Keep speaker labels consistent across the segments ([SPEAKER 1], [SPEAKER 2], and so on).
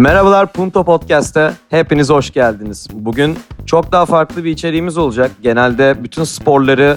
[SPEAKER 1] Merhabalar Punto Podcast'te hepiniz hoş geldiniz. Bugün çok daha farklı bir içeriğimiz olacak. Genelde bütün sporları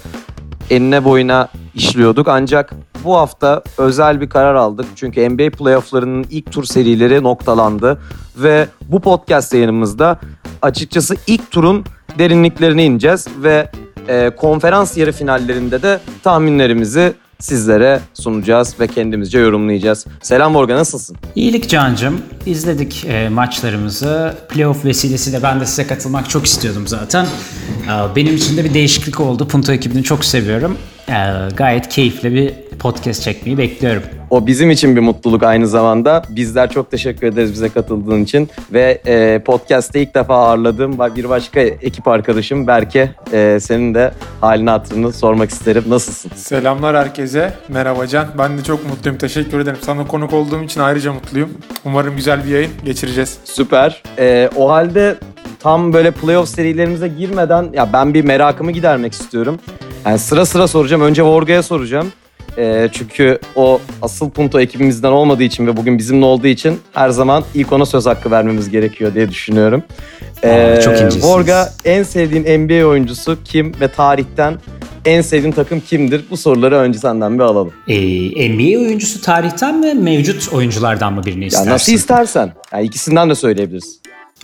[SPEAKER 1] enine boyuna işliyorduk ancak bu hafta özel bir karar aldık. Çünkü NBA playofflarının ilk tur serileri noktalandı ve bu podcast yayınımızda açıkçası ilk turun derinliklerine ineceğiz ve e, konferans yarı finallerinde de tahminlerimizi sizlere sunacağız ve kendimizce yorumlayacağız. Selam Morgan nasılsın?
[SPEAKER 2] İyilik Can'cım. İzledik e, maçlarımızı. Playoff vesilesiyle ben de size katılmak çok istiyordum zaten. E, benim için de bir değişiklik oldu. Punto ekibini çok seviyorum. E, gayet keyifli bir podcast çekmeyi bekliyorum.
[SPEAKER 1] O bizim için bir mutluluk aynı zamanda. Bizler çok teşekkür ederiz bize katıldığın için. Ve e, podcast'te ilk defa ağırladığım bir başka ekip arkadaşım Berke. E, senin de halini hatırını sormak isterim. Nasılsın?
[SPEAKER 3] Selamlar herkese. Merhaba Can. Ben de çok mutluyum. Teşekkür ederim. Sana konuk olduğum için ayrıca mutluyum. Umarım güzel bir yayın geçireceğiz.
[SPEAKER 1] Süper. E, o halde tam böyle playoff serilerimize girmeden ya ben bir merakımı gidermek istiyorum. Yani sıra sıra soracağım. Önce Vorga'ya soracağım. E, çünkü o asıl Punto ekibimizden olmadığı için ve bugün bizimle olduğu için her zaman ilk ona söz hakkı vermemiz gerekiyor diye düşünüyorum.
[SPEAKER 2] Aa, çok incesiniz.
[SPEAKER 1] Vorga en sevdiğin NBA oyuncusu kim ve tarihten en sevdiğin takım kimdir? Bu soruları önce senden bir alalım.
[SPEAKER 2] E, NBA oyuncusu tarihten mi mevcut oyunculardan mı birini istersin?
[SPEAKER 1] Ya nasıl istersen. Yani ikisinden de söyleyebiliriz.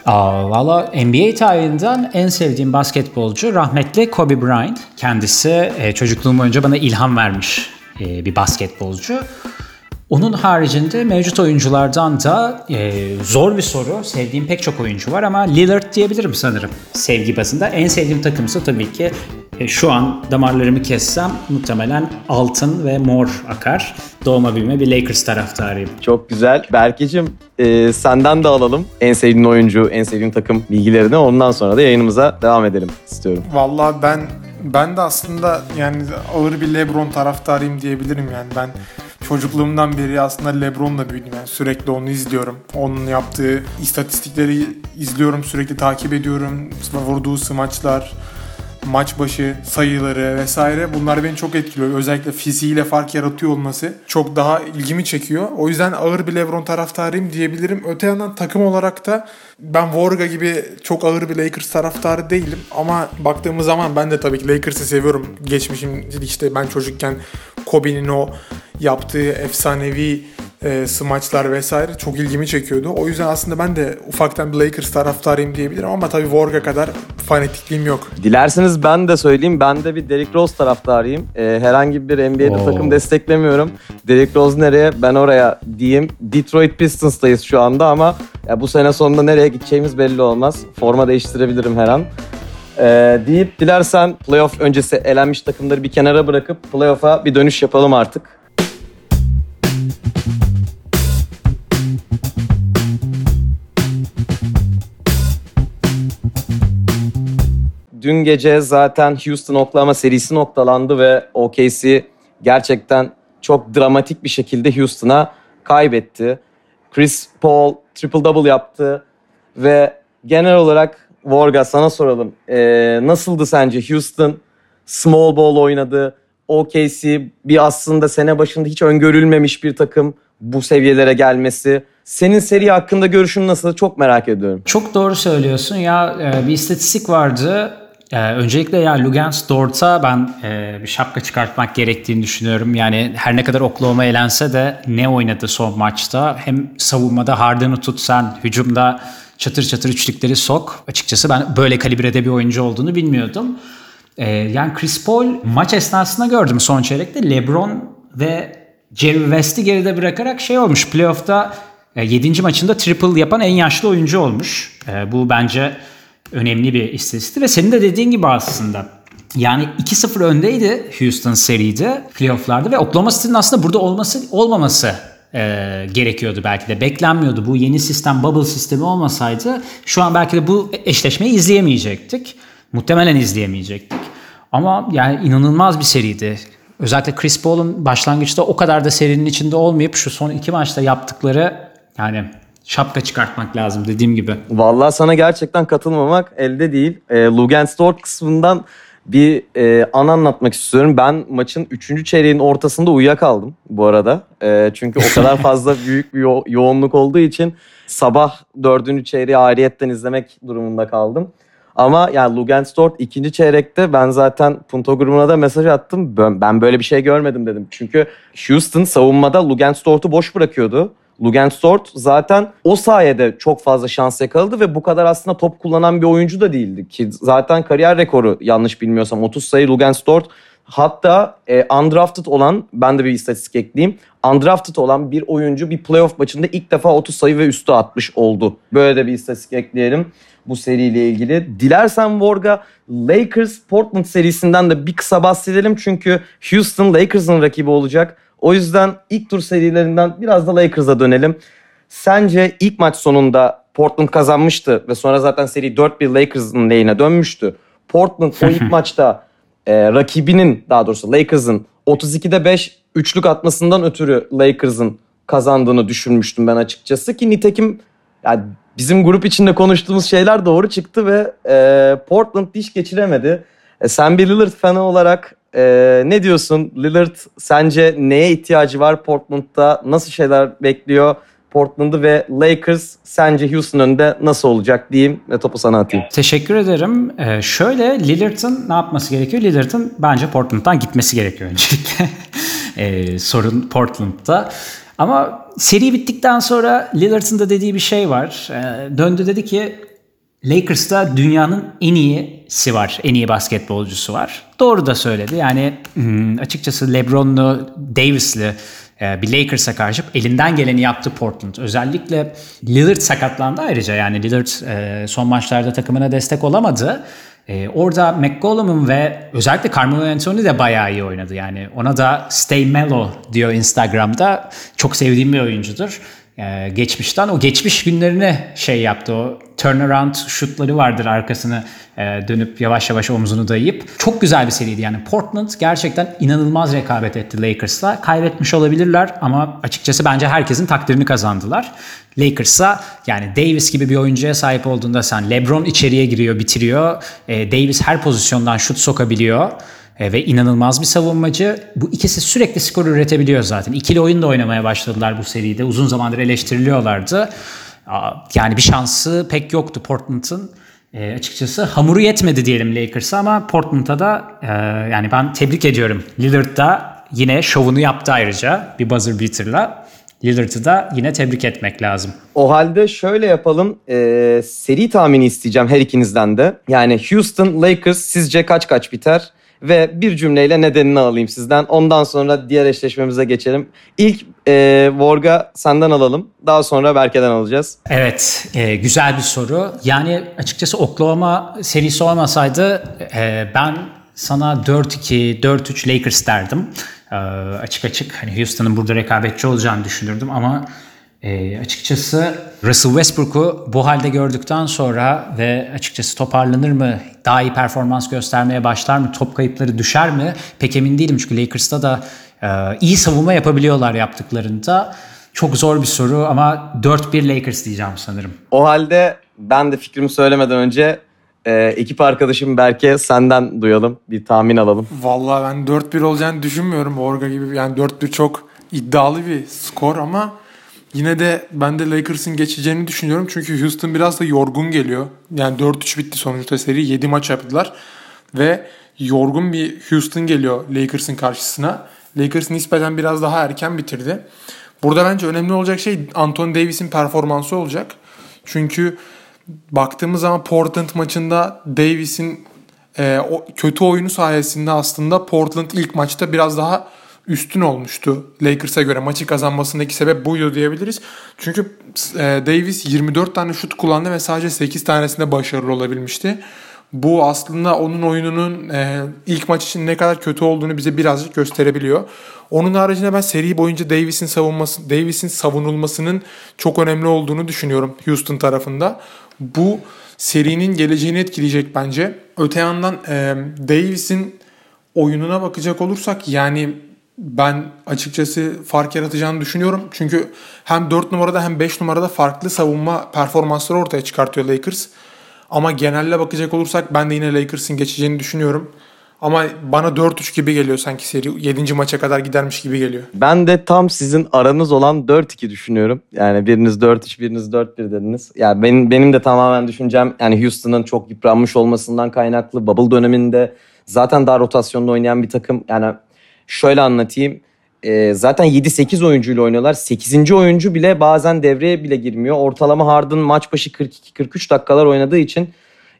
[SPEAKER 2] Aa, Valla NBA tarihinden en sevdiğim basketbolcu rahmetli Kobe Bryant. Kendisi e, çocukluğum boyunca bana ilham vermiş e, bir basketbolcu. Onun haricinde mevcut oyunculardan da e, zor bir soru. Sevdiğim pek çok oyuncu var ama Lillard diyebilirim sanırım sevgi bazında. En sevdiğim takımsa tabii ki e, şu an damarlarımı kessem muhtemelen altın ve mor akar. Doğma büyüme bir Lakers taraftarıyım.
[SPEAKER 1] Çok güzel. Berkeciğim e, senden de alalım. En sevdiğin oyuncu, en sevdiğin takım bilgilerini. Ondan sonra da yayınımıza devam edelim istiyorum.
[SPEAKER 3] Vallahi ben ben de aslında yani ağır bir LeBron taraftarıyım diyebilirim yani. Ben çocukluğumdan beri aslında LeBron'la büyüdüm. Yani sürekli onu izliyorum. Onun yaptığı istatistikleri izliyorum, sürekli takip ediyorum. Vurduğu smaçlar, maç başı sayıları vesaire bunlar beni çok etkiliyor. Özellikle fiziğiyle fark yaratıyor olması çok daha ilgimi çekiyor. O yüzden ağır bir LeBron taraftarıyım diyebilirim. Öte yandan takım olarak da ben Vorga gibi çok ağır bir Lakers taraftarı değilim. Ama baktığımız zaman ben de tabii ki Lakers'ı seviyorum. Geçmişim işte ben çocukken Kobe'nin o yaptığı efsanevi e, smaçlar vesaire çok ilgimi çekiyordu. O yüzden aslında ben de ufaktan bir Lakers taraftarıyım diyebilirim ama tabii Vorga kadar fanatikliğim yok.
[SPEAKER 1] Dilerseniz ben de söyleyeyim. Ben de bir Derrick Rose taraftarıyım. E, herhangi bir NBA'de
[SPEAKER 2] Oo.
[SPEAKER 1] takım desteklemiyorum. Derrick Rose nereye? Ben oraya diyeyim. Detroit Pistons'tayız şu anda ama ya bu sene sonunda nereye gideceğimiz belli olmaz. Forma değiştirebilirim her an. E, deyip dilersen playoff öncesi elenmiş takımları bir kenara bırakıp playoff'a bir dönüş yapalım artık. Dün gece zaten Houston Oklahoma serisi noktalandı ve OKC gerçekten çok dramatik bir şekilde Houston'a kaybetti. Chris Paul triple double yaptı ve genel olarak Vorga sana soralım. Ee, nasıldı sence Houston small ball oynadı. OKC bir aslında sene başında hiç öngörülmemiş bir takım bu seviyelere gelmesi. Senin seri hakkında görüşün nasıl? Çok merak ediyorum.
[SPEAKER 2] Çok doğru söylüyorsun ya e, bir istatistik vardı. E, öncelikle ya Lugens Dort'a ben e, bir şapka çıkartmak gerektiğini düşünüyorum. Yani her ne kadar Oklahoma elense de ne oynadı son maçta? Hem savunmada Harden'ı tut sen, hücumda çatır çatır üçlükleri sok. Açıkçası ben böyle kalibrede bir oyuncu olduğunu bilmiyordum. E, yani Chris Paul maç esnasında gördüm son çeyrekte LeBron ve Jerry West'i geride bırakarak şey olmuş playoff'ta 7. maçında triple yapan en yaşlı oyuncu olmuş. E, bu bence önemli bir istatistik ve senin de dediğin gibi aslında. Yani 2-0 öndeydi Houston seride playofflarda ve Oklahoma City'nin aslında burada olması olmaması e, gerekiyordu belki de. Beklenmiyordu. Bu yeni sistem bubble sistemi olmasaydı şu an belki de bu eşleşmeyi izleyemeyecektik. Muhtemelen izleyemeyecektik. Ama yani inanılmaz bir seriydi. Özellikle Chris Paul'un başlangıçta o kadar da serinin içinde olmayıp şu son iki maçta yaptıkları yani şapka çıkartmak lazım dediğim gibi.
[SPEAKER 1] Vallahi sana gerçekten katılmamak elde değil. E, Lugens Dort kısmından bir e, an anlatmak istiyorum. Ben maçın 3. çeyreğin ortasında uyuyakaldım bu arada. E, çünkü o kadar fazla büyük bir yo- yoğunluk olduğu için sabah 4. çeyreği ayrıyetten izlemek durumunda kaldım. Ama yani Lugens Dort ikinci çeyrekte ben zaten Punto grubuna da mesaj attım. Ben, ben böyle bir şey görmedim dedim. Çünkü Houston savunmada Lugens Dort'u boş bırakıyordu. Lugens Dort zaten o sayede çok fazla şans yakaladı ve bu kadar aslında top kullanan bir oyuncu da değildi. Ki zaten kariyer rekoru yanlış bilmiyorsam 30 sayı Lugens Dort. Hatta e, undrafted olan, ben de bir istatistik ekleyeyim. Undrafted olan bir oyuncu bir playoff maçında ilk defa 30 sayı ve üstü atmış oldu. Böyle de bir istatistik ekleyelim bu seriyle ilgili. Dilersen Vorga Lakers Portland serisinden de bir kısa bahsedelim. Çünkü Houston Lakers'ın rakibi olacak. O yüzden ilk tur serilerinden biraz da Lakers'a dönelim. Sence ilk maç sonunda Portland kazanmıştı ve sonra zaten seri 4-1 Lakers'ın lehine dönmüştü. Portland o ilk maçta e, rakibinin daha doğrusu Lakers'ın 32'de 5 üçlük atmasından ötürü Lakers'ın kazandığını düşünmüştüm ben açıkçası ki nitekim yani bizim grup içinde konuştuğumuz şeyler doğru çıktı ve e, Portland diş geçiremedi. E, sen bir Lillard fanı olarak e, ne diyorsun? Lillard sence neye ihtiyacı var Portland'da? Nasıl şeyler bekliyor Portland'ı ve Lakers sence Houston önünde nasıl olacak diyeyim ve topu sana atayım.
[SPEAKER 2] Teşekkür ederim. Ee, şöyle Lillard'ın ne yapması gerekiyor? Lillard'ın bence Portland'dan gitmesi gerekiyor öncelikle. ee, sorun Portland'da. Ama seri bittikten sonra Lillard'ın da dediği bir şey var. Ee, döndü dedi ki Lakers'ta dünyanın en iyisi var. En iyi basketbolcusu var. Doğru da söyledi. Yani hmm, açıkçası LeBron'lu, Davis'li e, bir Lakers'a karşı elinden geleni yaptı Portland. Özellikle Lillard sakatlandı ayrıca. Yani Lillard e, son maçlarda takımına destek olamadı. E, orada McCollum'un ve özellikle Carmelo Anthony de bayağı iyi oynadı. Yani ona da Stay Mellow diyor Instagram'da. Çok sevdiğim bir oyuncudur. Ee, geçmişten o geçmiş günlerine şey yaptı. O turnaround şutları vardır arkasını e, dönüp yavaş yavaş omzunu dayayıp. Çok güzel bir seriydi yani. Portland gerçekten inanılmaz rekabet etti Lakers'la. Kaybetmiş olabilirler ama açıkçası bence herkesin takdirini kazandılar. Lakers'a yani Davis gibi bir oyuncuya sahip olduğunda sen LeBron içeriye giriyor bitiriyor. E, Davis her pozisyondan şut sokabiliyor ve inanılmaz bir savunmacı. Bu ikisi sürekli skor üretebiliyor zaten. İkili oyun da oynamaya başladılar bu seride. Uzun zamandır eleştiriliyorlardı. Yani bir şansı pek yoktu Portland'ın. E, açıkçası hamuru yetmedi diyelim Lakers'a ama Portland'a da e, yani ben tebrik ediyorum. Lillard da yine şovunu yaptı ayrıca bir buzzer beater'la. Lillard'ı da yine tebrik etmek lazım.
[SPEAKER 1] O halde şöyle yapalım. Ee, seri tahmini isteyeceğim her ikinizden de. Yani Houston Lakers sizce kaç kaç biter? Ve bir cümleyle nedenini alayım sizden. Ondan sonra diğer eşleşmemize geçelim. İlk e, Vorga senden alalım. Daha sonra Berke'den alacağız.
[SPEAKER 2] Evet, e, güzel bir soru. Yani açıkçası Oklahoma serisi olmasaydı e, ben sana 4-2, 4-3 Lakers derdim. E, açık açık hani Houston'ın burada rekabetçi olacağını düşünürdüm ama e, açıkçası Russell Westbrook'u bu halde gördükten sonra ve açıkçası toparlanır mı, daha iyi performans göstermeye başlar mı, top kayıpları düşer mi pek emin değilim. Çünkü Lakers'ta da e, iyi savunma yapabiliyorlar yaptıklarında. Çok zor bir soru ama 4-1 Lakers diyeceğim sanırım.
[SPEAKER 1] O halde ben de fikrimi söylemeden önce e, ekip arkadaşım Berke senden duyalım. Bir tahmin alalım.
[SPEAKER 3] Vallahi ben 4-1 olacağını düşünmüyorum. Orga gibi yani 4-1 çok iddialı bir skor ama Yine de ben de Lakers'ın geçeceğini düşünüyorum. Çünkü Houston biraz da yorgun geliyor. Yani 4-3 bitti sonuçta seri. 7 maç yaptılar. Ve yorgun bir Houston geliyor Lakers'ın karşısına. Lakers nispeten biraz daha erken bitirdi. Burada bence önemli olacak şey Anthony Davis'in performansı olacak. Çünkü baktığımız zaman Portland maçında Davis'in e, o kötü oyunu sayesinde aslında Portland ilk maçta biraz daha üstün olmuştu Lakers'a göre. Maçı kazanmasındaki sebep buydu diyebiliriz. Çünkü e, Davis 24 tane şut kullandı ve sadece 8 tanesinde başarılı olabilmişti. Bu aslında onun oyununun e, ilk maç için ne kadar kötü olduğunu bize birazcık gösterebiliyor. Onun haricinde ben seri boyunca Davis'in savunması, Davis'in savunulmasının çok önemli olduğunu düşünüyorum Houston tarafında. Bu serinin geleceğini etkileyecek bence. Öte yandan e, Davis'in oyununa bakacak olursak yani ben açıkçası fark yaratacağını düşünüyorum. Çünkü hem 4 numarada hem 5 numarada farklı savunma performansları ortaya çıkartıyor Lakers. Ama genelle bakacak olursak ben de yine Lakers'ın geçeceğini düşünüyorum. Ama bana 4-3 gibi geliyor sanki seri. 7. maça kadar gidermiş gibi geliyor.
[SPEAKER 1] Ben de tam sizin aranız olan 4-2 düşünüyorum. Yani biriniz 4-3, biriniz 4-1 dediniz. Yani benim, benim de tamamen düşüncem yani Houston'ın çok yıpranmış olmasından kaynaklı. Bubble döneminde zaten daha rotasyonda oynayan bir takım. Yani şöyle anlatayım. Ee, zaten 7-8 oyuncuyla oynuyorlar. 8. oyuncu bile bazen devreye bile girmiyor. Ortalama Harden maç başı 42-43 dakikalar oynadığı için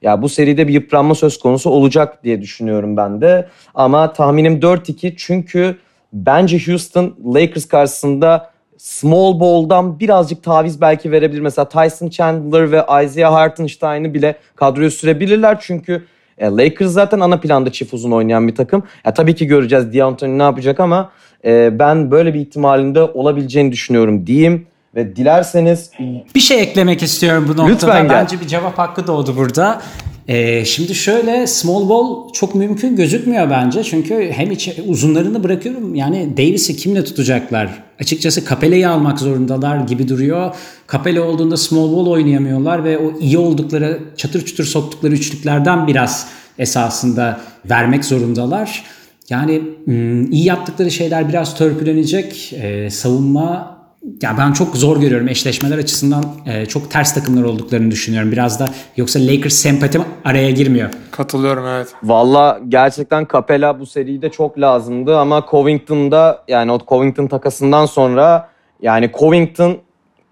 [SPEAKER 1] ya bu seride bir yıpranma söz konusu olacak diye düşünüyorum ben de. Ama tahminim 4-2 çünkü bence Houston Lakers karşısında small ball'dan birazcık taviz belki verebilir. Mesela Tyson Chandler ve Isaiah Hartenstein'ı bile kadroya sürebilirler çünkü e, Lakers zaten ana planda çift uzun oynayan bir takım. Ya tabii ki göreceğiz D'Antoni ne yapacak ama e, ben böyle bir ihtimalinde olabileceğini düşünüyorum diyeyim. Ve dilerseniz
[SPEAKER 2] Bir şey eklemek istiyorum bu noktada.
[SPEAKER 1] Lütfen gel.
[SPEAKER 2] Bence bir cevap hakkı doğdu burada. Ee, şimdi şöyle small ball çok mümkün gözükmüyor bence. Çünkü hem iç, uzunlarını bırakıyorum. Yani Davis'i kimle tutacaklar? Açıkçası Capela'yı almak zorundalar gibi duruyor. Capela olduğunda small ball oynayamıyorlar ve o iyi oldukları çatır çutur soktukları üçlüklerden biraz esasında vermek zorundalar. Yani hmm, iyi yaptıkları şeyler biraz törpülenecek. Ee, savunma ya ben çok zor görüyorum eşleşmeler açısından e, çok ters takımlar olduklarını düşünüyorum. Biraz da yoksa Lakers sempatim araya girmiyor.
[SPEAKER 3] Katılıyorum evet.
[SPEAKER 1] Valla gerçekten Capella bu seride çok lazımdı ama Covington'da yani o Covington takasından sonra yani Covington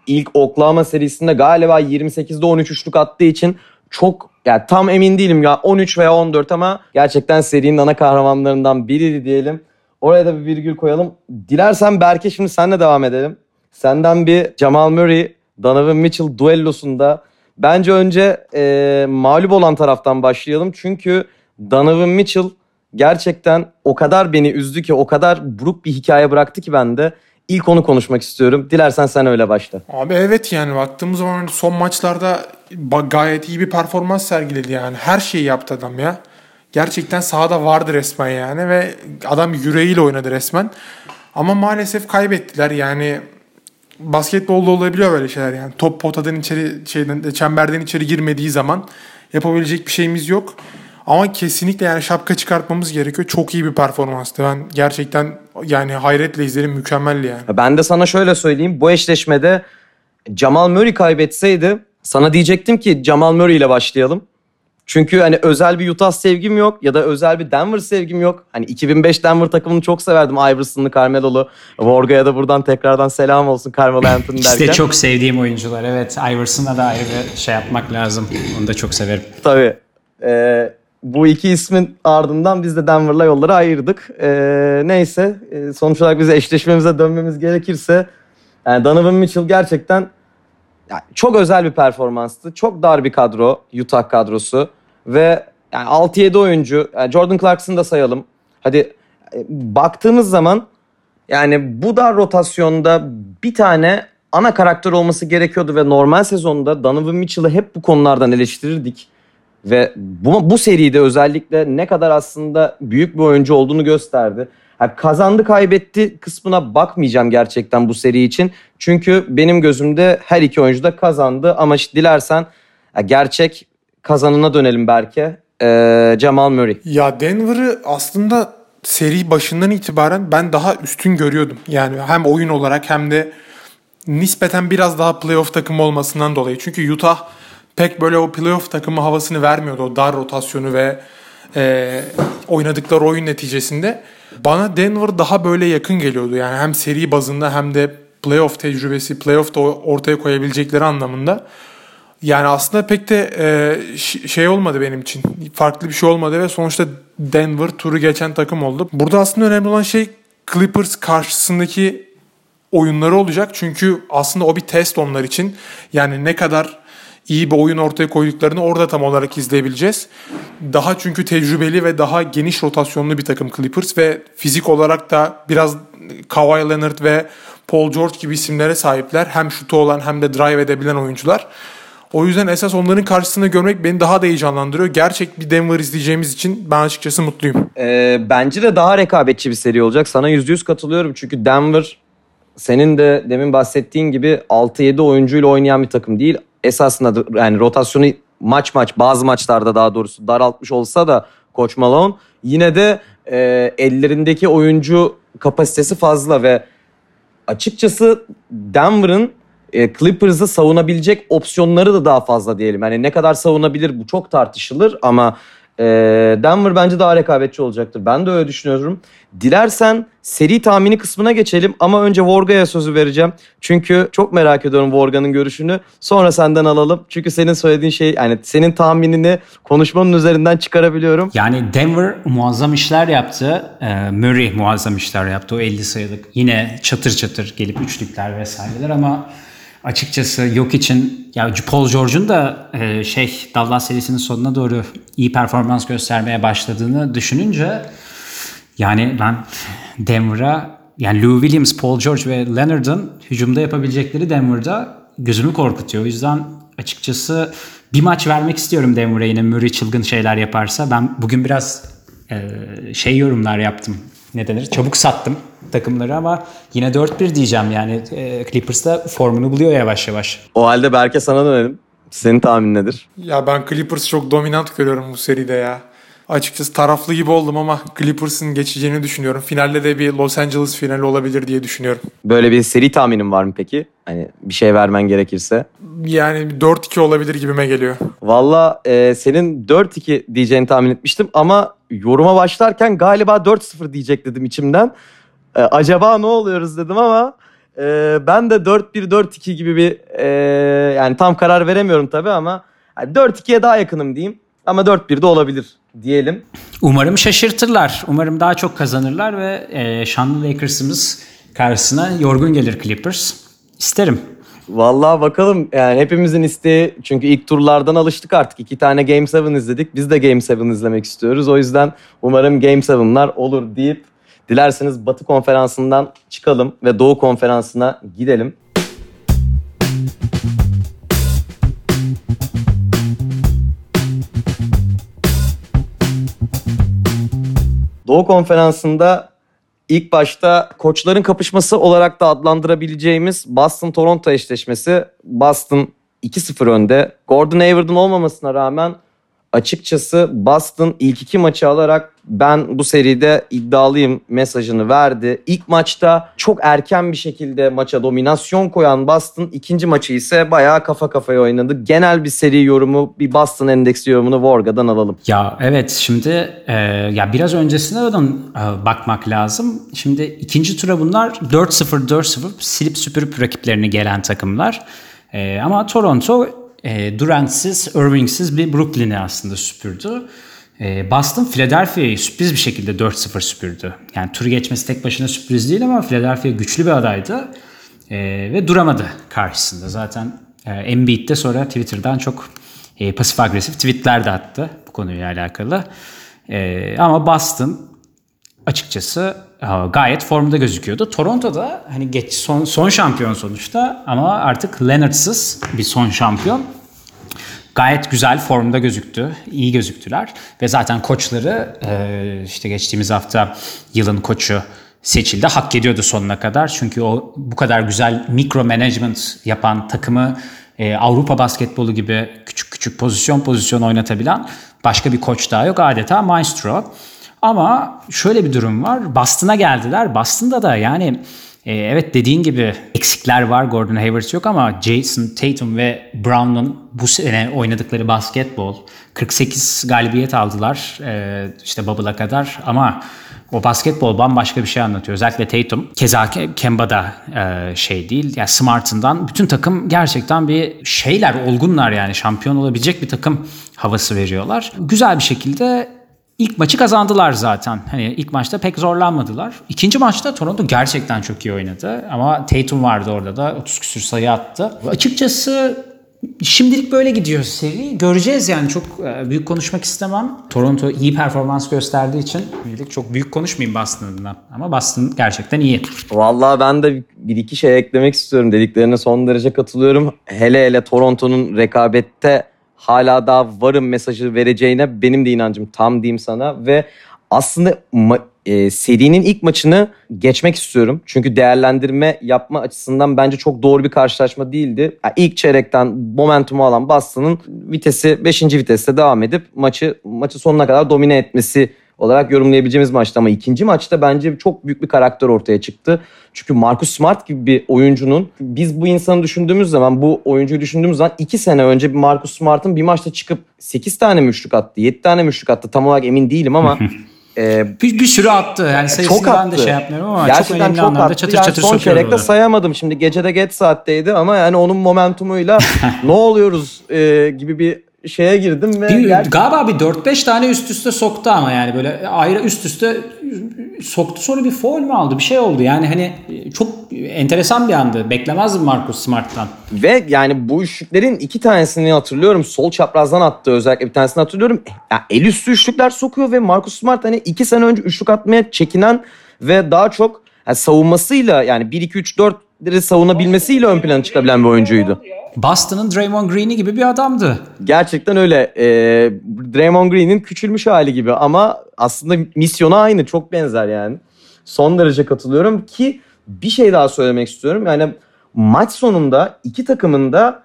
[SPEAKER 1] ilk Oklahoma serisinde galiba 28'de 13 üçlük attığı için çok yani tam emin değilim ya 13 veya 14 ama gerçekten serinin ana kahramanlarından biriydi diyelim. Oraya da bir virgül koyalım. Dilersen Berke şimdi senle devam edelim. Senden bir Jamal Murray, Donovan Mitchell duellosunda bence önce e, mağlup olan taraftan başlayalım. Çünkü Donovan Mitchell gerçekten o kadar beni üzdü ki o kadar buruk bir hikaye bıraktı ki ben de ilk onu konuşmak istiyorum. Dilersen sen öyle başla.
[SPEAKER 3] Abi evet yani baktığımız zaman son maçlarda gayet iyi bir performans sergiledi yani. Her şeyi yaptı adam ya. Gerçekten sahada vardı resmen yani ve adam yüreğiyle oynadı resmen. Ama maalesef kaybettiler yani basketbolda olabiliyor böyle şeyler yani. Top potadan içeri şeyden çemberden içeri girmediği zaman yapabilecek bir şeyimiz yok. Ama kesinlikle yani şapka çıkartmamız gerekiyor. Çok iyi bir performanstı. Ben gerçekten yani hayretle izledim. Mükemmeldi yani.
[SPEAKER 1] Ben de sana şöyle söyleyeyim. Bu eşleşmede Jamal Murray kaybetseydi sana diyecektim ki Jamal Murray ile başlayalım. Çünkü hani özel bir Utah sevgim yok ya da özel bir Denver sevgim yok. Hani 2005 Denver takımını çok severdim. Iverson'lı, Carmelo'lu. Vorga'ya da buradan tekrardan selam olsun Carmelo Anthony derken.
[SPEAKER 2] İşte çok sevdiğim oyuncular. Evet Iverson'a da ayrı bir şey yapmak lazım. Onu da çok severim.
[SPEAKER 1] Tabii. Ee, bu iki ismin ardından biz de Denver'la yolları ayırdık. Ee, neyse e, sonuç olarak biz eşleşmemize dönmemiz gerekirse yani Donovan Mitchell gerçekten yani çok özel bir performanstı. Çok dar bir kadro, Utah kadrosu ve yani 6-7 oyuncu, yani Jordan Clarkson'ı da sayalım. Hadi e, baktığımız zaman yani bu dar rotasyonda bir tane ana karakter olması gerekiyordu ve normal sezonda Donovan Mitchell'ı hep bu konulardan eleştirirdik. Ve bu, bu seride özellikle ne kadar aslında büyük bir oyuncu olduğunu gösterdi. Yani kazandı kaybetti kısmına bakmayacağım gerçekten bu seri için. Çünkü benim gözümde her iki oyuncu da kazandı. Ama işte dilersen gerçek kazanına dönelim belki. Ee, Jamal Murray.
[SPEAKER 3] Ya Denver'ı aslında seri başından itibaren ben daha üstün görüyordum. Yani hem oyun olarak hem de nispeten biraz daha playoff takımı olmasından dolayı. Çünkü Utah pek böyle o playoff takımı havasını vermiyordu. O dar rotasyonu ve e, oynadıkları oyun neticesinde. Bana Denver daha böyle yakın geliyordu. Yani hem seri bazında hem de playoff tecrübesi, playoff'ta ortaya koyabilecekleri anlamında. Yani aslında pek de e, şey olmadı benim için. Farklı bir şey olmadı ve sonuçta Denver turu geçen takım oldu. Burada aslında önemli olan şey Clippers karşısındaki oyunları olacak. Çünkü aslında o bir test onlar için. Yani ne kadar iyi bir oyun ortaya koyduklarını orada tam olarak izleyebileceğiz. Daha çünkü tecrübeli ve daha geniş rotasyonlu bir takım Clippers ve fizik olarak da biraz Kawhi Leonard ve Paul George gibi isimlere sahipler. Hem şutu olan hem de drive edebilen oyuncular. O yüzden esas onların karşısında görmek beni daha da heyecanlandırıyor. Gerçek bir Denver izleyeceğimiz için ben açıkçası mutluyum.
[SPEAKER 1] Ee, bence de daha rekabetçi bir seri olacak. Sana %100 katılıyorum. Çünkü Denver senin de demin bahsettiğin gibi 6-7 oyuncuyla oynayan bir takım değil. Esasında da- yani rotasyonu maç maç bazı maçlarda daha doğrusu daraltmış olsa da Koç Malone yine de e, ellerindeki oyuncu kapasitesi fazla ve açıkçası Denver'ın e, Clippers'ı savunabilecek opsiyonları da daha fazla diyelim. Yani ne kadar savunabilir bu çok tartışılır ama e, Denver bence daha rekabetçi olacaktır. Ben de öyle düşünüyorum. Dilersen seri tahmini kısmına geçelim ama önce Vorga'ya sözü vereceğim. Çünkü çok merak ediyorum Vorga'nın görüşünü. Sonra senden alalım. Çünkü senin söylediğin şey yani senin tahminini konuşmanın üzerinden çıkarabiliyorum.
[SPEAKER 2] Yani Denver muazzam işler yaptı. Ee, Murray muazzam işler yaptı. O 50 sayılık. Yine çatır çatır gelip üçlükler vesaireler ama açıkçası yok için ya Paul George'un da e, şey Dallas serisinin sonuna doğru iyi performans göstermeye başladığını düşününce yani ben Denver'a yani Lou Williams, Paul George ve Leonard'ın hücumda yapabilecekleri Denver'da gözümü korkutuyor. O yüzden açıkçası bir maç vermek istiyorum Denver'a yine Murray çılgın şeyler yaparsa. Ben bugün biraz e, şey yorumlar yaptım. Ne denir? Çabuk sattım takımları ama yine 4-1 diyeceğim yani e, Clippers da formunu buluyor yavaş yavaş.
[SPEAKER 1] O halde Berke sana dönelim. Senin tahmin nedir?
[SPEAKER 3] Ya ben Clippers çok dominant görüyorum bu seride ya. Açıkçası taraflı gibi oldum ama Clippers'ın geçeceğini düşünüyorum. Finalde de bir Los Angeles finali olabilir diye düşünüyorum.
[SPEAKER 1] Böyle bir seri tahminin var mı peki? Hani bir şey vermen gerekirse.
[SPEAKER 3] Yani 4-2 olabilir gibime geliyor.
[SPEAKER 1] Valla e, senin 4-2 diyeceğini tahmin etmiştim ama yoruma başlarken galiba 4-0 diyecek dedim içimden. E, acaba ne oluyoruz dedim ama e, ben de 4-1-4-2 gibi bir e, yani tam karar veremiyorum tabii ama yani 4-2'ye daha yakınım diyeyim. Ama 4-1 de olabilir diyelim.
[SPEAKER 2] Umarım şaşırtırlar. Umarım daha çok kazanırlar ve e, şanlı Lakers'ımız karşısına yorgun gelir Clippers. İsterim.
[SPEAKER 1] Vallahi bakalım yani hepimizin isteği çünkü ilk turlardan alıştık artık. iki tane Game 7 izledik. Biz de Game 7 izlemek istiyoruz. O yüzden umarım Game 7'lar olur deyip dilerseniz Batı konferansından çıkalım ve Doğu konferansına gidelim. Doğu konferansında ilk başta koçların kapışması olarak da adlandırabileceğimiz Boston-Toronto eşleşmesi. Boston 2-0 önde. Gordon Hayward'ın olmamasına rağmen açıkçası Boston ilk iki maçı alarak ben bu seride iddialıyım mesajını verdi. İlk maçta çok erken bir şekilde maça dominasyon koyan Boston ikinci maçı ise bayağı kafa kafaya oynadı. Genel bir seri yorumu bir Boston endeksi yorumunu Vorga'dan alalım.
[SPEAKER 2] Ya evet şimdi e, ya biraz öncesine de bakmak lazım. Şimdi ikinci tura bunlar 4-0 4-0 silip süpürüp rakiplerini gelen takımlar. E, ama Toronto e, Durant'siz, Irving'siz bir Brooklyn'i aslında süpürdü. E, Boston Philadelphia'yı sürpriz bir şekilde 4-0 süpürdü. Yani turu geçmesi tek başına sürpriz değil ama Philadelphia güçlü bir adaydı. E, ve duramadı karşısında. Zaten e, Embiid sonra Twitter'dan çok e, pasif agresif tweetler de attı bu konuyla alakalı. E, ama Boston açıkçası e, gayet formda gözüküyordu. Toronto'da hani geç son son şampiyon sonuçta ama artık Leonard'sız bir son şampiyon. Gayet güzel formda gözüktü. iyi gözüktüler. Ve zaten koçları e, işte geçtiğimiz hafta yılın koçu seçildi. Hak ediyordu sonuna kadar. Çünkü o bu kadar güzel mikro management yapan takımı e, Avrupa basketbolu gibi küçük küçük pozisyon pozisyon oynatabilen başka bir koç daha yok. Adeta maestro. Ama şöyle bir durum var. Boston'a geldiler. Boston'da da yani e, evet dediğin gibi eksikler var. Gordon Hayward yok ama Jason Tatum ve Brown'un bu sene oynadıkları basketbol 48 galibiyet aldılar e, işte Bubble'a kadar ama o basketbol bambaşka bir şey anlatıyor. Özellikle Tatum. Keza Kemba da e, şey değil. Yani Smart'ından bütün takım gerçekten bir şeyler, olgunlar yani. Şampiyon olabilecek bir takım havası veriyorlar. Güzel bir şekilde İlk maçı kazandılar zaten. Hani ilk maçta pek zorlanmadılar. İkinci maçta Toronto gerçekten çok iyi oynadı. Ama Tatum vardı orada da 30 küsür sayı attı. Açıkçası şimdilik böyle gidiyor seri. Göreceğiz yani çok e, büyük konuşmak istemem. Toronto iyi performans gösterdiği için şimdilik çok büyük konuşmayayım Boston adına. Ama Boston gerçekten iyi.
[SPEAKER 1] Vallahi ben de bir iki şey eklemek istiyorum. Dediklerine son derece katılıyorum. Hele hele Toronto'nun rekabette hala daha varım mesajı vereceğine benim de inancım tam diyeyim sana ve aslında e, serinin ilk maçını geçmek istiyorum. Çünkü değerlendirme yapma açısından bence çok doğru bir karşılaşma değildi. Yani ilk çeyrekten momentumu alan Boston'ın vitesi 5. viteste devam edip maçı maçı sonuna kadar domine etmesi olarak yorumlayabileceğimiz maçtı ama ikinci maçta bence çok büyük bir karakter ortaya çıktı. Çünkü Marcus Smart gibi bir oyuncunun biz bu insanı düşündüğümüz zaman bu oyuncuyu düşündüğümüz zaman iki sene önce bir Marcus Smart'ın bir maçta çıkıp 8 tane mi üçlük attı 7 tane mi üçlük attı tam olarak emin değilim ama e,
[SPEAKER 2] Bir, bir sürü attı. Yani sayısını
[SPEAKER 1] çok
[SPEAKER 2] ben
[SPEAKER 1] attı.
[SPEAKER 2] de şey yapmıyorum ama çok
[SPEAKER 1] Gerçekten
[SPEAKER 2] önemli
[SPEAKER 1] çok
[SPEAKER 2] anlamda
[SPEAKER 1] attı.
[SPEAKER 2] çatır
[SPEAKER 1] Yani
[SPEAKER 2] çatır
[SPEAKER 1] son çeyrekte sayamadım şimdi. Gecede geç saatteydi ama yani onun momentumuyla ne oluyoruz e, gibi bir şeye girdim ve
[SPEAKER 2] Bir,
[SPEAKER 1] ger-
[SPEAKER 2] galiba bir 4-5 tane üst üste soktu ama yani böyle ayrı üst üste soktu sonra bir foul mü aldı bir şey oldu. Yani hani çok enteresan bir andı. Beklemezdim Marcus Smart'tan.
[SPEAKER 1] ve yani bu üçlüklerin iki tanesini hatırlıyorum. Sol çaprazdan attı özellikle bir tanesini hatırlıyorum. Ya el üstü üçlükler sokuyor ve Marcus Smart hani iki sene önce üçlük atmaya çekinen ve daha çok yani savunmasıyla yani 1-2-3-4'leri savunabilmesiyle ön plana çıkabilen bir oyuncuydu.
[SPEAKER 2] Boston'ın Draymond Green'i gibi bir adamdı.
[SPEAKER 1] Gerçekten öyle. Ee, Draymond Green'in küçülmüş hali gibi ama aslında misyonu aynı. Çok benzer yani. Son derece katılıyorum ki bir şey daha söylemek istiyorum. Yani maç sonunda iki takımın da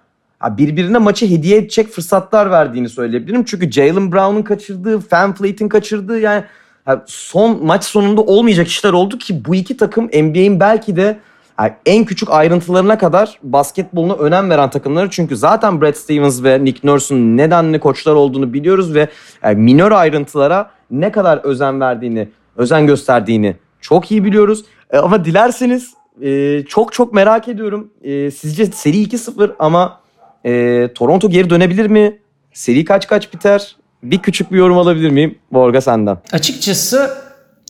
[SPEAKER 1] birbirine maçı hediye edecek fırsatlar verdiğini söyleyebilirim. Çünkü Jalen Brown'un kaçırdığı, Van Fleet'in kaçırdığı yani ya son maç sonunda olmayacak işler oldu ki bu iki takım NBA'in belki de yani en küçük ayrıntılarına kadar basketboluna önem veren takımları. Çünkü zaten Brad Stevens ve Nick Nurse'un nedenli koçlar olduğunu biliyoruz ve yani minör ayrıntılara ne kadar özen verdiğini, özen gösterdiğini çok iyi biliyoruz. E, ama dilerseniz e, çok çok merak ediyorum. E, sizce seri 2-0 ama e, Toronto geri dönebilir mi? Seri kaç kaç biter? Bir küçük bir yorum alabilir miyim? Borga senden.
[SPEAKER 2] Açıkçası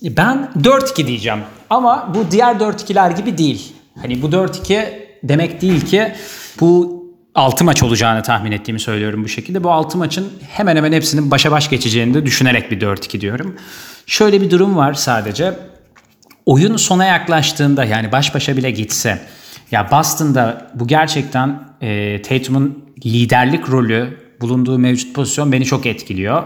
[SPEAKER 2] ben 4-2 diyeceğim. Ama bu diğer 4-2'ler gibi değil. Hani bu 4-2 demek değil ki bu 6 maç olacağını tahmin ettiğimi söylüyorum bu şekilde. Bu 6 maçın hemen hemen hepsinin başa baş geçeceğini de düşünerek bir 4-2 diyorum. Şöyle bir durum var sadece. Oyun sona yaklaştığında yani baş başa bile gitse ya Boston'da bu gerçekten e, Tatum'un liderlik rolü bulunduğu mevcut pozisyon beni çok etkiliyor.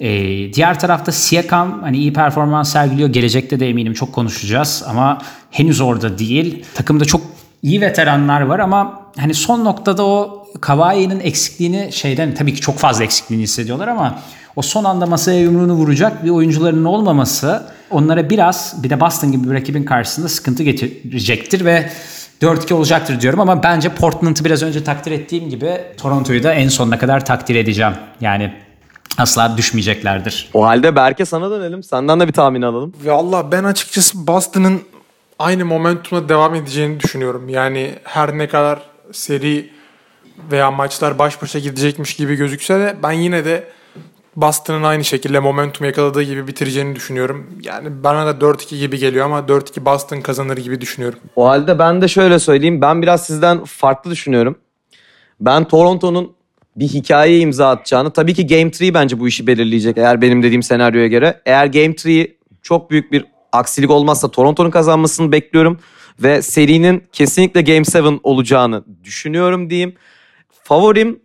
[SPEAKER 2] E, diğer tarafta Siakam hani iyi performans sergiliyor. Gelecekte de eminim çok konuşacağız ama henüz orada değil. Takımda çok iyi veteranlar var ama hani son noktada o Kawhi'nin eksikliğini şeyden tabii ki çok fazla eksikliğini hissediyorlar ama o son anda masaya yumruğunu vuracak bir oyuncuların olmaması onlara biraz bir de Boston gibi bir rakibin karşısında sıkıntı getirecektir ve 4-2 olacaktır diyorum ama bence Portland'ı biraz önce takdir ettiğim gibi Toronto'yu da en sonuna kadar takdir edeceğim. Yani asla düşmeyeceklerdir.
[SPEAKER 1] O halde Berke sana dönelim. Senden de bir tahmin alalım.
[SPEAKER 3] Valla ben açıkçası Boston'ın aynı momentumla devam edeceğini düşünüyorum. Yani her ne kadar seri veya maçlar baş başa gidecekmiş gibi gözükse de ben yine de Boston'ın aynı şekilde momentum yakaladığı gibi bitireceğini düşünüyorum. Yani bana da 4-2 gibi geliyor ama 4-2 Boston kazanır gibi düşünüyorum.
[SPEAKER 1] O halde ben de şöyle söyleyeyim. Ben biraz sizden farklı düşünüyorum. Ben Toronto'nun bir hikaye imza atacağını. Tabii ki Game 3 bence bu işi belirleyecek eğer benim dediğim senaryoya göre. Eğer Game 3 çok büyük bir aksilik olmazsa Toronto'nun kazanmasını bekliyorum. Ve serinin kesinlikle Game 7 olacağını düşünüyorum diyeyim. Favorim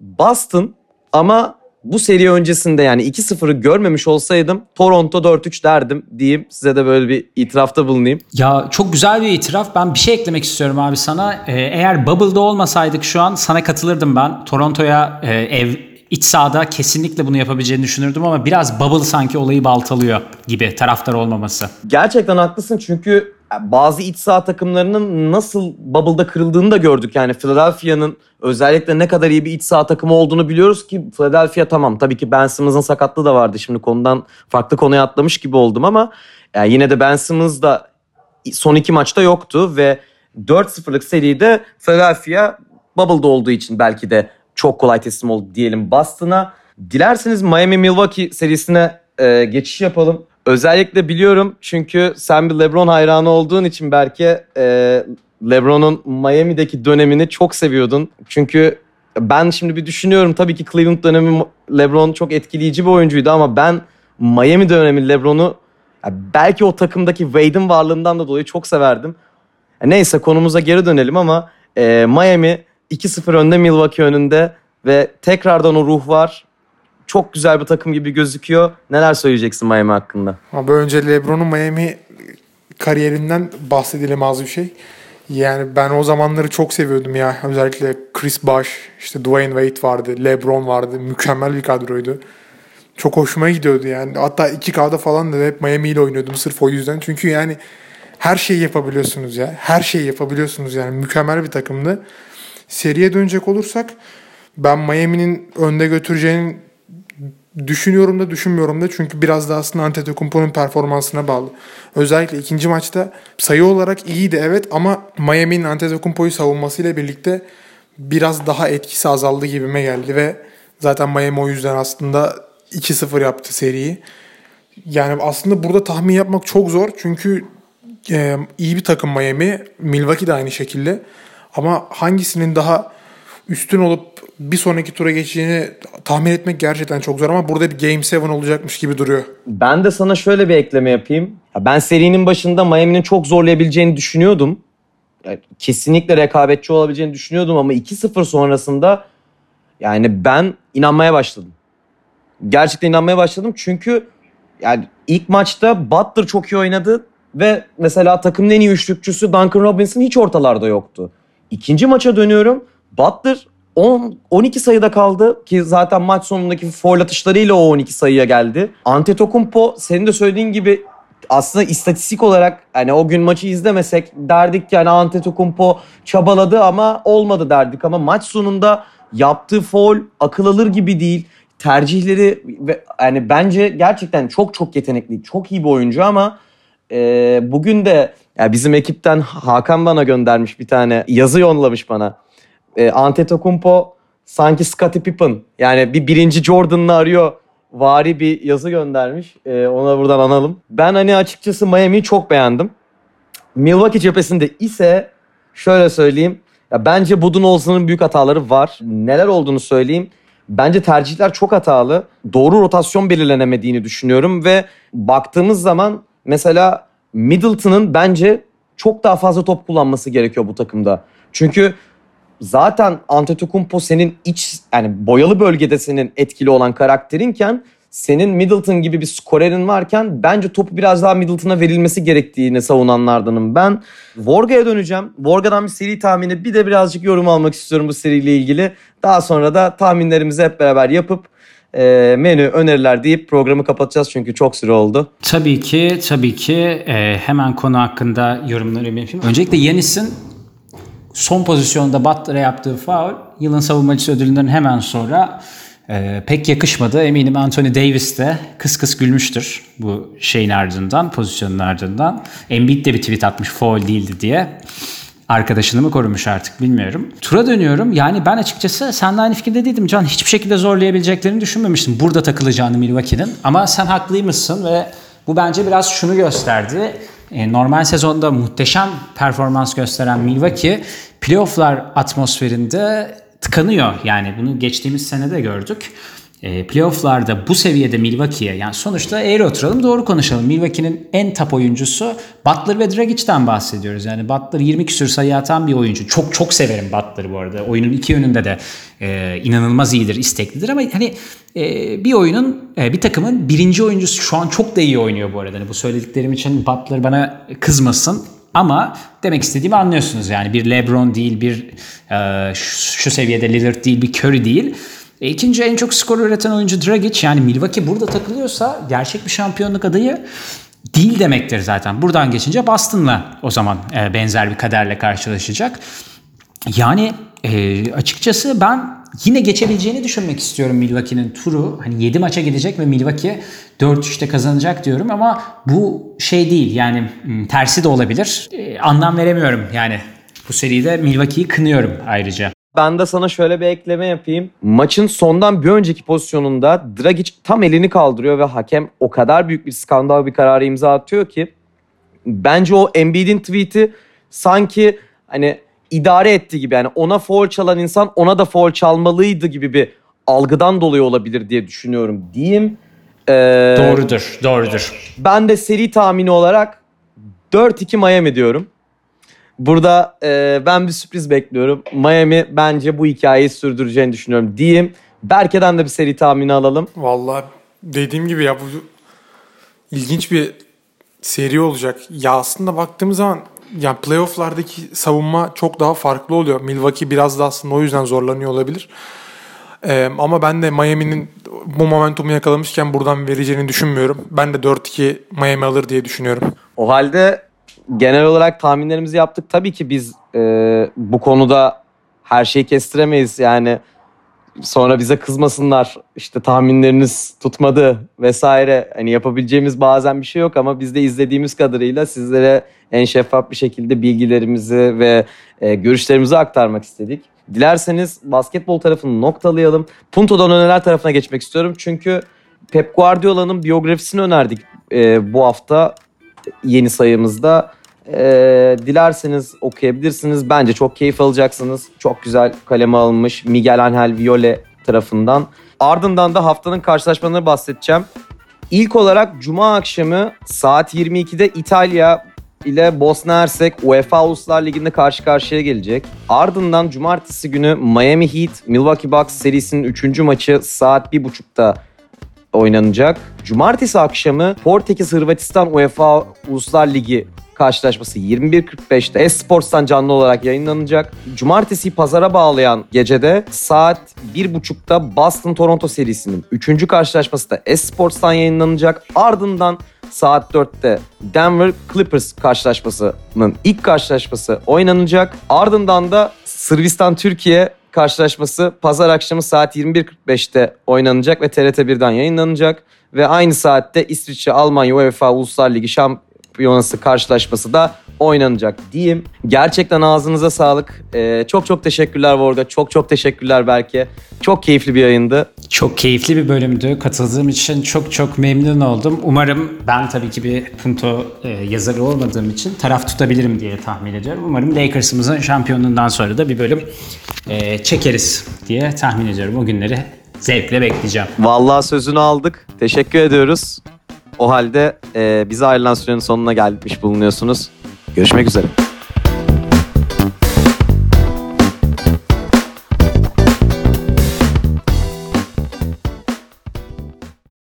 [SPEAKER 1] Boston ama bu seri öncesinde yani 2-0'ı görmemiş olsaydım Toronto 4-3 derdim diyeyim. Size de böyle bir itirafta bulunayım.
[SPEAKER 2] Ya çok güzel bir itiraf. Ben bir şey eklemek istiyorum abi sana. Ee, eğer Bubble'da olmasaydık şu an sana katılırdım ben. Toronto'ya e, ev iç sahada kesinlikle bunu yapabileceğini düşünürdüm ama biraz Bubble sanki olayı baltalıyor gibi taraftar olmaması.
[SPEAKER 1] Gerçekten haklısın çünkü bazı iç saha takımlarının nasıl bubble'da kırıldığını da gördük. Yani Philadelphia'nın özellikle ne kadar iyi bir iç saha takımı olduğunu biliyoruz ki Philadelphia tamam tabii ki Ben Simmons'ın sakatlığı da vardı. Şimdi konudan farklı konuya atlamış gibi oldum ama yani yine de Ben Simmons da son iki maçta yoktu ve 4-0'lık seride Philadelphia bubble'da olduğu için belki de çok kolay teslim oldu diyelim Boston'a. Dilerseniz Miami-Milwaukee serisine e, geçiş yapalım. Özellikle biliyorum çünkü sen bir LeBron hayranı olduğun için belki e, LeBron'un Miami'deki dönemini çok seviyordun. Çünkü ben şimdi bir düşünüyorum tabii ki Cleveland dönemi LeBron çok etkileyici bir oyuncuydu ama ben Miami dönemi LeBron'u belki o takımdaki Wade'in varlığından da dolayı çok severdim. Neyse konumuza geri dönelim ama e, Miami 2-0 önde Milwaukee önünde ve tekrardan o ruh var. Çok güzel bir takım gibi gözüküyor. Neler söyleyeceksin Miami hakkında?
[SPEAKER 3] Ama önce LeBron'un Miami kariyerinden bahsedelim az bir şey. Yani ben o zamanları çok seviyordum ya. Özellikle Chris Bosh, işte Dwayne Wade vardı, LeBron vardı. Mükemmel bir kadroydu. çok hoşuma gidiyordu yani. Hatta 2K'da falan da hep Miami ile oynuyordum sırf o yüzden. Çünkü yani her şeyi yapabiliyorsunuz ya. Her şeyi yapabiliyorsunuz yani. Mükemmel bir takımdı. Seriye dönecek olursak ben Miami'nin önde götüreceğini düşünüyorum da düşünmüyorum da çünkü biraz da aslında Antetokounmpo'nun performansına bağlı. Özellikle ikinci maçta sayı olarak iyiydi evet ama Miami'nin Antetokounmpo'yu savunmasıyla birlikte biraz daha etkisi azaldı gibime geldi ve zaten Miami o yüzden aslında 2-0 yaptı seriyi. Yani aslında burada tahmin yapmak çok zor çünkü e, iyi bir takım Miami. Milwaukee de aynı şekilde. Ama hangisinin daha üstün olup bir sonraki tura geçeceğini tahmin etmek gerçekten çok zor ama burada bir Game 7 olacakmış gibi duruyor.
[SPEAKER 1] Ben de sana şöyle bir ekleme yapayım. Ben serinin başında Miami'nin çok zorlayabileceğini düşünüyordum. Kesinlikle rekabetçi olabileceğini düşünüyordum ama 2-0 sonrasında yani ben inanmaya başladım. Gerçekten inanmaya başladım çünkü yani ilk maçta Butler çok iyi oynadı ve mesela takımın en iyi üçlükçüsü Duncan Robinson hiç ortalarda yoktu. İkinci maça dönüyorum. Butler 10 12 sayıda kaldı ki zaten maç sonundaki foul atışlarıyla o 12 sayıya geldi. Antetokounmpo senin de söylediğin gibi aslında istatistik olarak hani o gün maçı izlemesek derdik ki yani Antetokounmpo çabaladı ama olmadı derdik ama maç sonunda yaptığı foul akıl alır gibi değil. Tercihleri ve yani bence gerçekten çok çok yetenekli, çok iyi bir oyuncu ama e, bugün de ya bizim ekipten Hakan bana göndermiş bir tane yazı yollamış bana. E, Antetokounmpo sanki Scottie Pippen yani bir birinci Jordan'ını arıyor vari bir yazı göndermiş. E, ona buradan analım. Ben hani açıkçası Miami'yi çok beğendim. Milwaukee cephesinde ise şöyle söyleyeyim. Ya bence Budenholzer'ın büyük hataları var. Neler olduğunu söyleyeyim. Bence tercihler çok hatalı. Doğru rotasyon belirlenemediğini düşünüyorum ve baktığımız zaman mesela Middleton'ın bence çok daha fazla top kullanması gerekiyor bu takımda. Çünkü zaten Antetokounmpo senin iç yani boyalı bölgede senin etkili olan karakterinken senin Middleton gibi bir skorerin varken bence topu biraz daha Middleton'a verilmesi gerektiğini savunanlardanım ben. Vorga'ya döneceğim. Vorga'dan bir seri tahmini bir de birazcık yorum almak istiyorum bu seriyle ilgili. Daha sonra da tahminlerimizi hep beraber yapıp e, menü öneriler deyip programı kapatacağız çünkü çok süre oldu.
[SPEAKER 2] Tabii ki, tabii ki. E, hemen konu hakkında yorumları yapayım. Öncelikle Yanis'in son pozisyonda Butler'a yaptığı faul yılın savunmacısı ödülünden hemen sonra e, pek yakışmadı. Eminim Anthony Davis de kıs kıs gülmüştür bu şeyin ardından, pozisyonun ardından. Embiid de bir tweet atmış faul değildi diye. Arkadaşını mı korumuş artık bilmiyorum. Tura dönüyorum. Yani ben açıkçası seninle aynı fikirde değildim Can. Hiçbir şekilde zorlayabileceklerini düşünmemiştim. Burada takılacağını Milwaukee'nin. Ama sen haklıymışsın ve bu bence biraz şunu gösterdi. E, normal sezonda muhteşem performans gösteren Milwaukee playofflar atmosferinde tıkanıyor. Yani bunu geçtiğimiz sene de gördük. E, playofflarda bu seviyede Milwaukee'ye yani sonuçta eğri oturalım doğru konuşalım. Milwaukee'nin en top oyuncusu Butler ve Dragic'ten bahsediyoruz. Yani Butler 20 küsür sayı atan bir oyuncu. Çok çok severim Butler'ı bu arada. Oyunun iki yönünde de e, inanılmaz iyidir, isteklidir ama hani e, bir oyunun, e, bir takımın birinci oyuncusu şu an çok da iyi oynuyor bu arada. Hani bu söylediklerim için Butler bana kızmasın. Ama demek istediğimi anlıyorsunuz yani bir LeBron değil, bir e, şu, şu seviyede Lillard değil, bir Curry değil. E, ikinci en çok skor üreten oyuncu Dragic. Yani Milwaukee burada takılıyorsa gerçek bir şampiyonluk adayı değil demektir zaten. Buradan geçince Boston'la o zaman e, benzer bir kaderle karşılaşacak. Yani e, açıkçası ben yine geçebileceğini düşünmek istiyorum Milwaukee'nin turu. Hani 7 maça gidecek ve Milwaukee 4-3'te kazanacak diyorum ama bu şey değil yani tersi de olabilir. E, anlam veremiyorum yani bu seride Milwaukee'yi kınıyorum ayrıca.
[SPEAKER 1] Ben de sana şöyle bir ekleme yapayım. Maçın sondan bir önceki pozisyonunda Dragic tam elini kaldırıyor ve hakem o kadar büyük bir skandal bir kararı imza atıyor ki bence o Embiid'in tweet'i sanki hani idare etti gibi yani ona foul çalan insan ona da foul çalmalıydı gibi bir algıdan dolayı olabilir diye düşünüyorum diyeyim. Ee,
[SPEAKER 2] doğrudur, doğrudur.
[SPEAKER 1] Ben de seri tahmini olarak 4-2 Miami diyorum. Burada e, ben bir sürpriz bekliyorum. Miami bence bu hikayeyi sürdüreceğini düşünüyorum diyeyim. Berke'den de bir seri tahmini alalım.
[SPEAKER 3] Vallahi dediğim gibi ya bu ilginç bir seri olacak. Ya aslında baktığımız zaman yani playofflardaki savunma çok daha farklı oluyor. Milwaukee biraz da aslında o yüzden zorlanıyor olabilir. Ee, ama ben de Miami'nin bu momentumu yakalamışken buradan vereceğini düşünmüyorum. Ben de 4-2 Miami alır diye düşünüyorum.
[SPEAKER 1] O halde genel olarak tahminlerimizi yaptık. Tabii ki biz e, bu konuda her şeyi kestiremeyiz. Yani sonra bize kızmasınlar. İşte tahminleriniz tutmadı vesaire. Hani yapabileceğimiz bazen bir şey yok ama biz de izlediğimiz kadarıyla sizlere en şeffaf bir şekilde bilgilerimizi ve e, görüşlerimizi aktarmak istedik. Dilerseniz basketbol tarafını noktalayalım. Punto'dan öneler tarafına geçmek istiyorum. Çünkü Pep Guardiola'nın biyografisini önerdik e, bu hafta yeni sayımızda. Ee, dilerseniz okuyabilirsiniz. Bence çok keyif alacaksınız. Çok güzel kaleme alınmış Miguel Angel Viole tarafından. Ardından da haftanın karşılaşmalarını bahsedeceğim. İlk olarak Cuma akşamı saat 22'de İtalya ile Bosna Hersek UEFA Uluslar Ligi'nde karşı karşıya gelecek. Ardından cumartesi günü Miami Heat Milwaukee Bucks serisinin 3. maçı saat 1.30'da oynanacak. Cumartesi akşamı Portekiz Hırvatistan UEFA Uluslar Ligi karşılaşması 21.45'te Esports'tan canlı olarak yayınlanacak. Cumartesi pazara bağlayan gecede saat 1.30'da Boston Toronto serisinin 3. karşılaşması da Esports'tan yayınlanacak. Ardından saat 4'te Denver Clippers karşılaşmasının ilk karşılaşması oynanacak. Ardından da Sırbistan Türkiye karşılaşması pazar akşamı saat 21.45'te oynanacak ve TRT 1'den yayınlanacak. Ve aynı saatte İsviçre Almanya UEFA Uluslar Ligi şampiyonası karşılaşması da oynanacak diyeyim. Gerçekten ağzınıza sağlık. Ee, çok çok teşekkürler Vorga. Çok çok teşekkürler Berke. Çok keyifli bir yayındı.
[SPEAKER 2] Çok keyifli bir bölümdü. Katıldığım için çok çok memnun oldum. Umarım ben tabii ki bir punto e, yazarı olmadığım için taraf tutabilirim diye tahmin ediyorum. Umarım Lakers'ımızın şampiyonluğundan sonra da bir bölüm e, çekeriz diye tahmin ediyorum. O günleri zevkle bekleyeceğim.
[SPEAKER 1] Vallahi sözünü aldık. Teşekkür ediyoruz. O halde e, bize ayrılan sürenin sonuna gelmiş bulunuyorsunuz. Görüşmek üzere.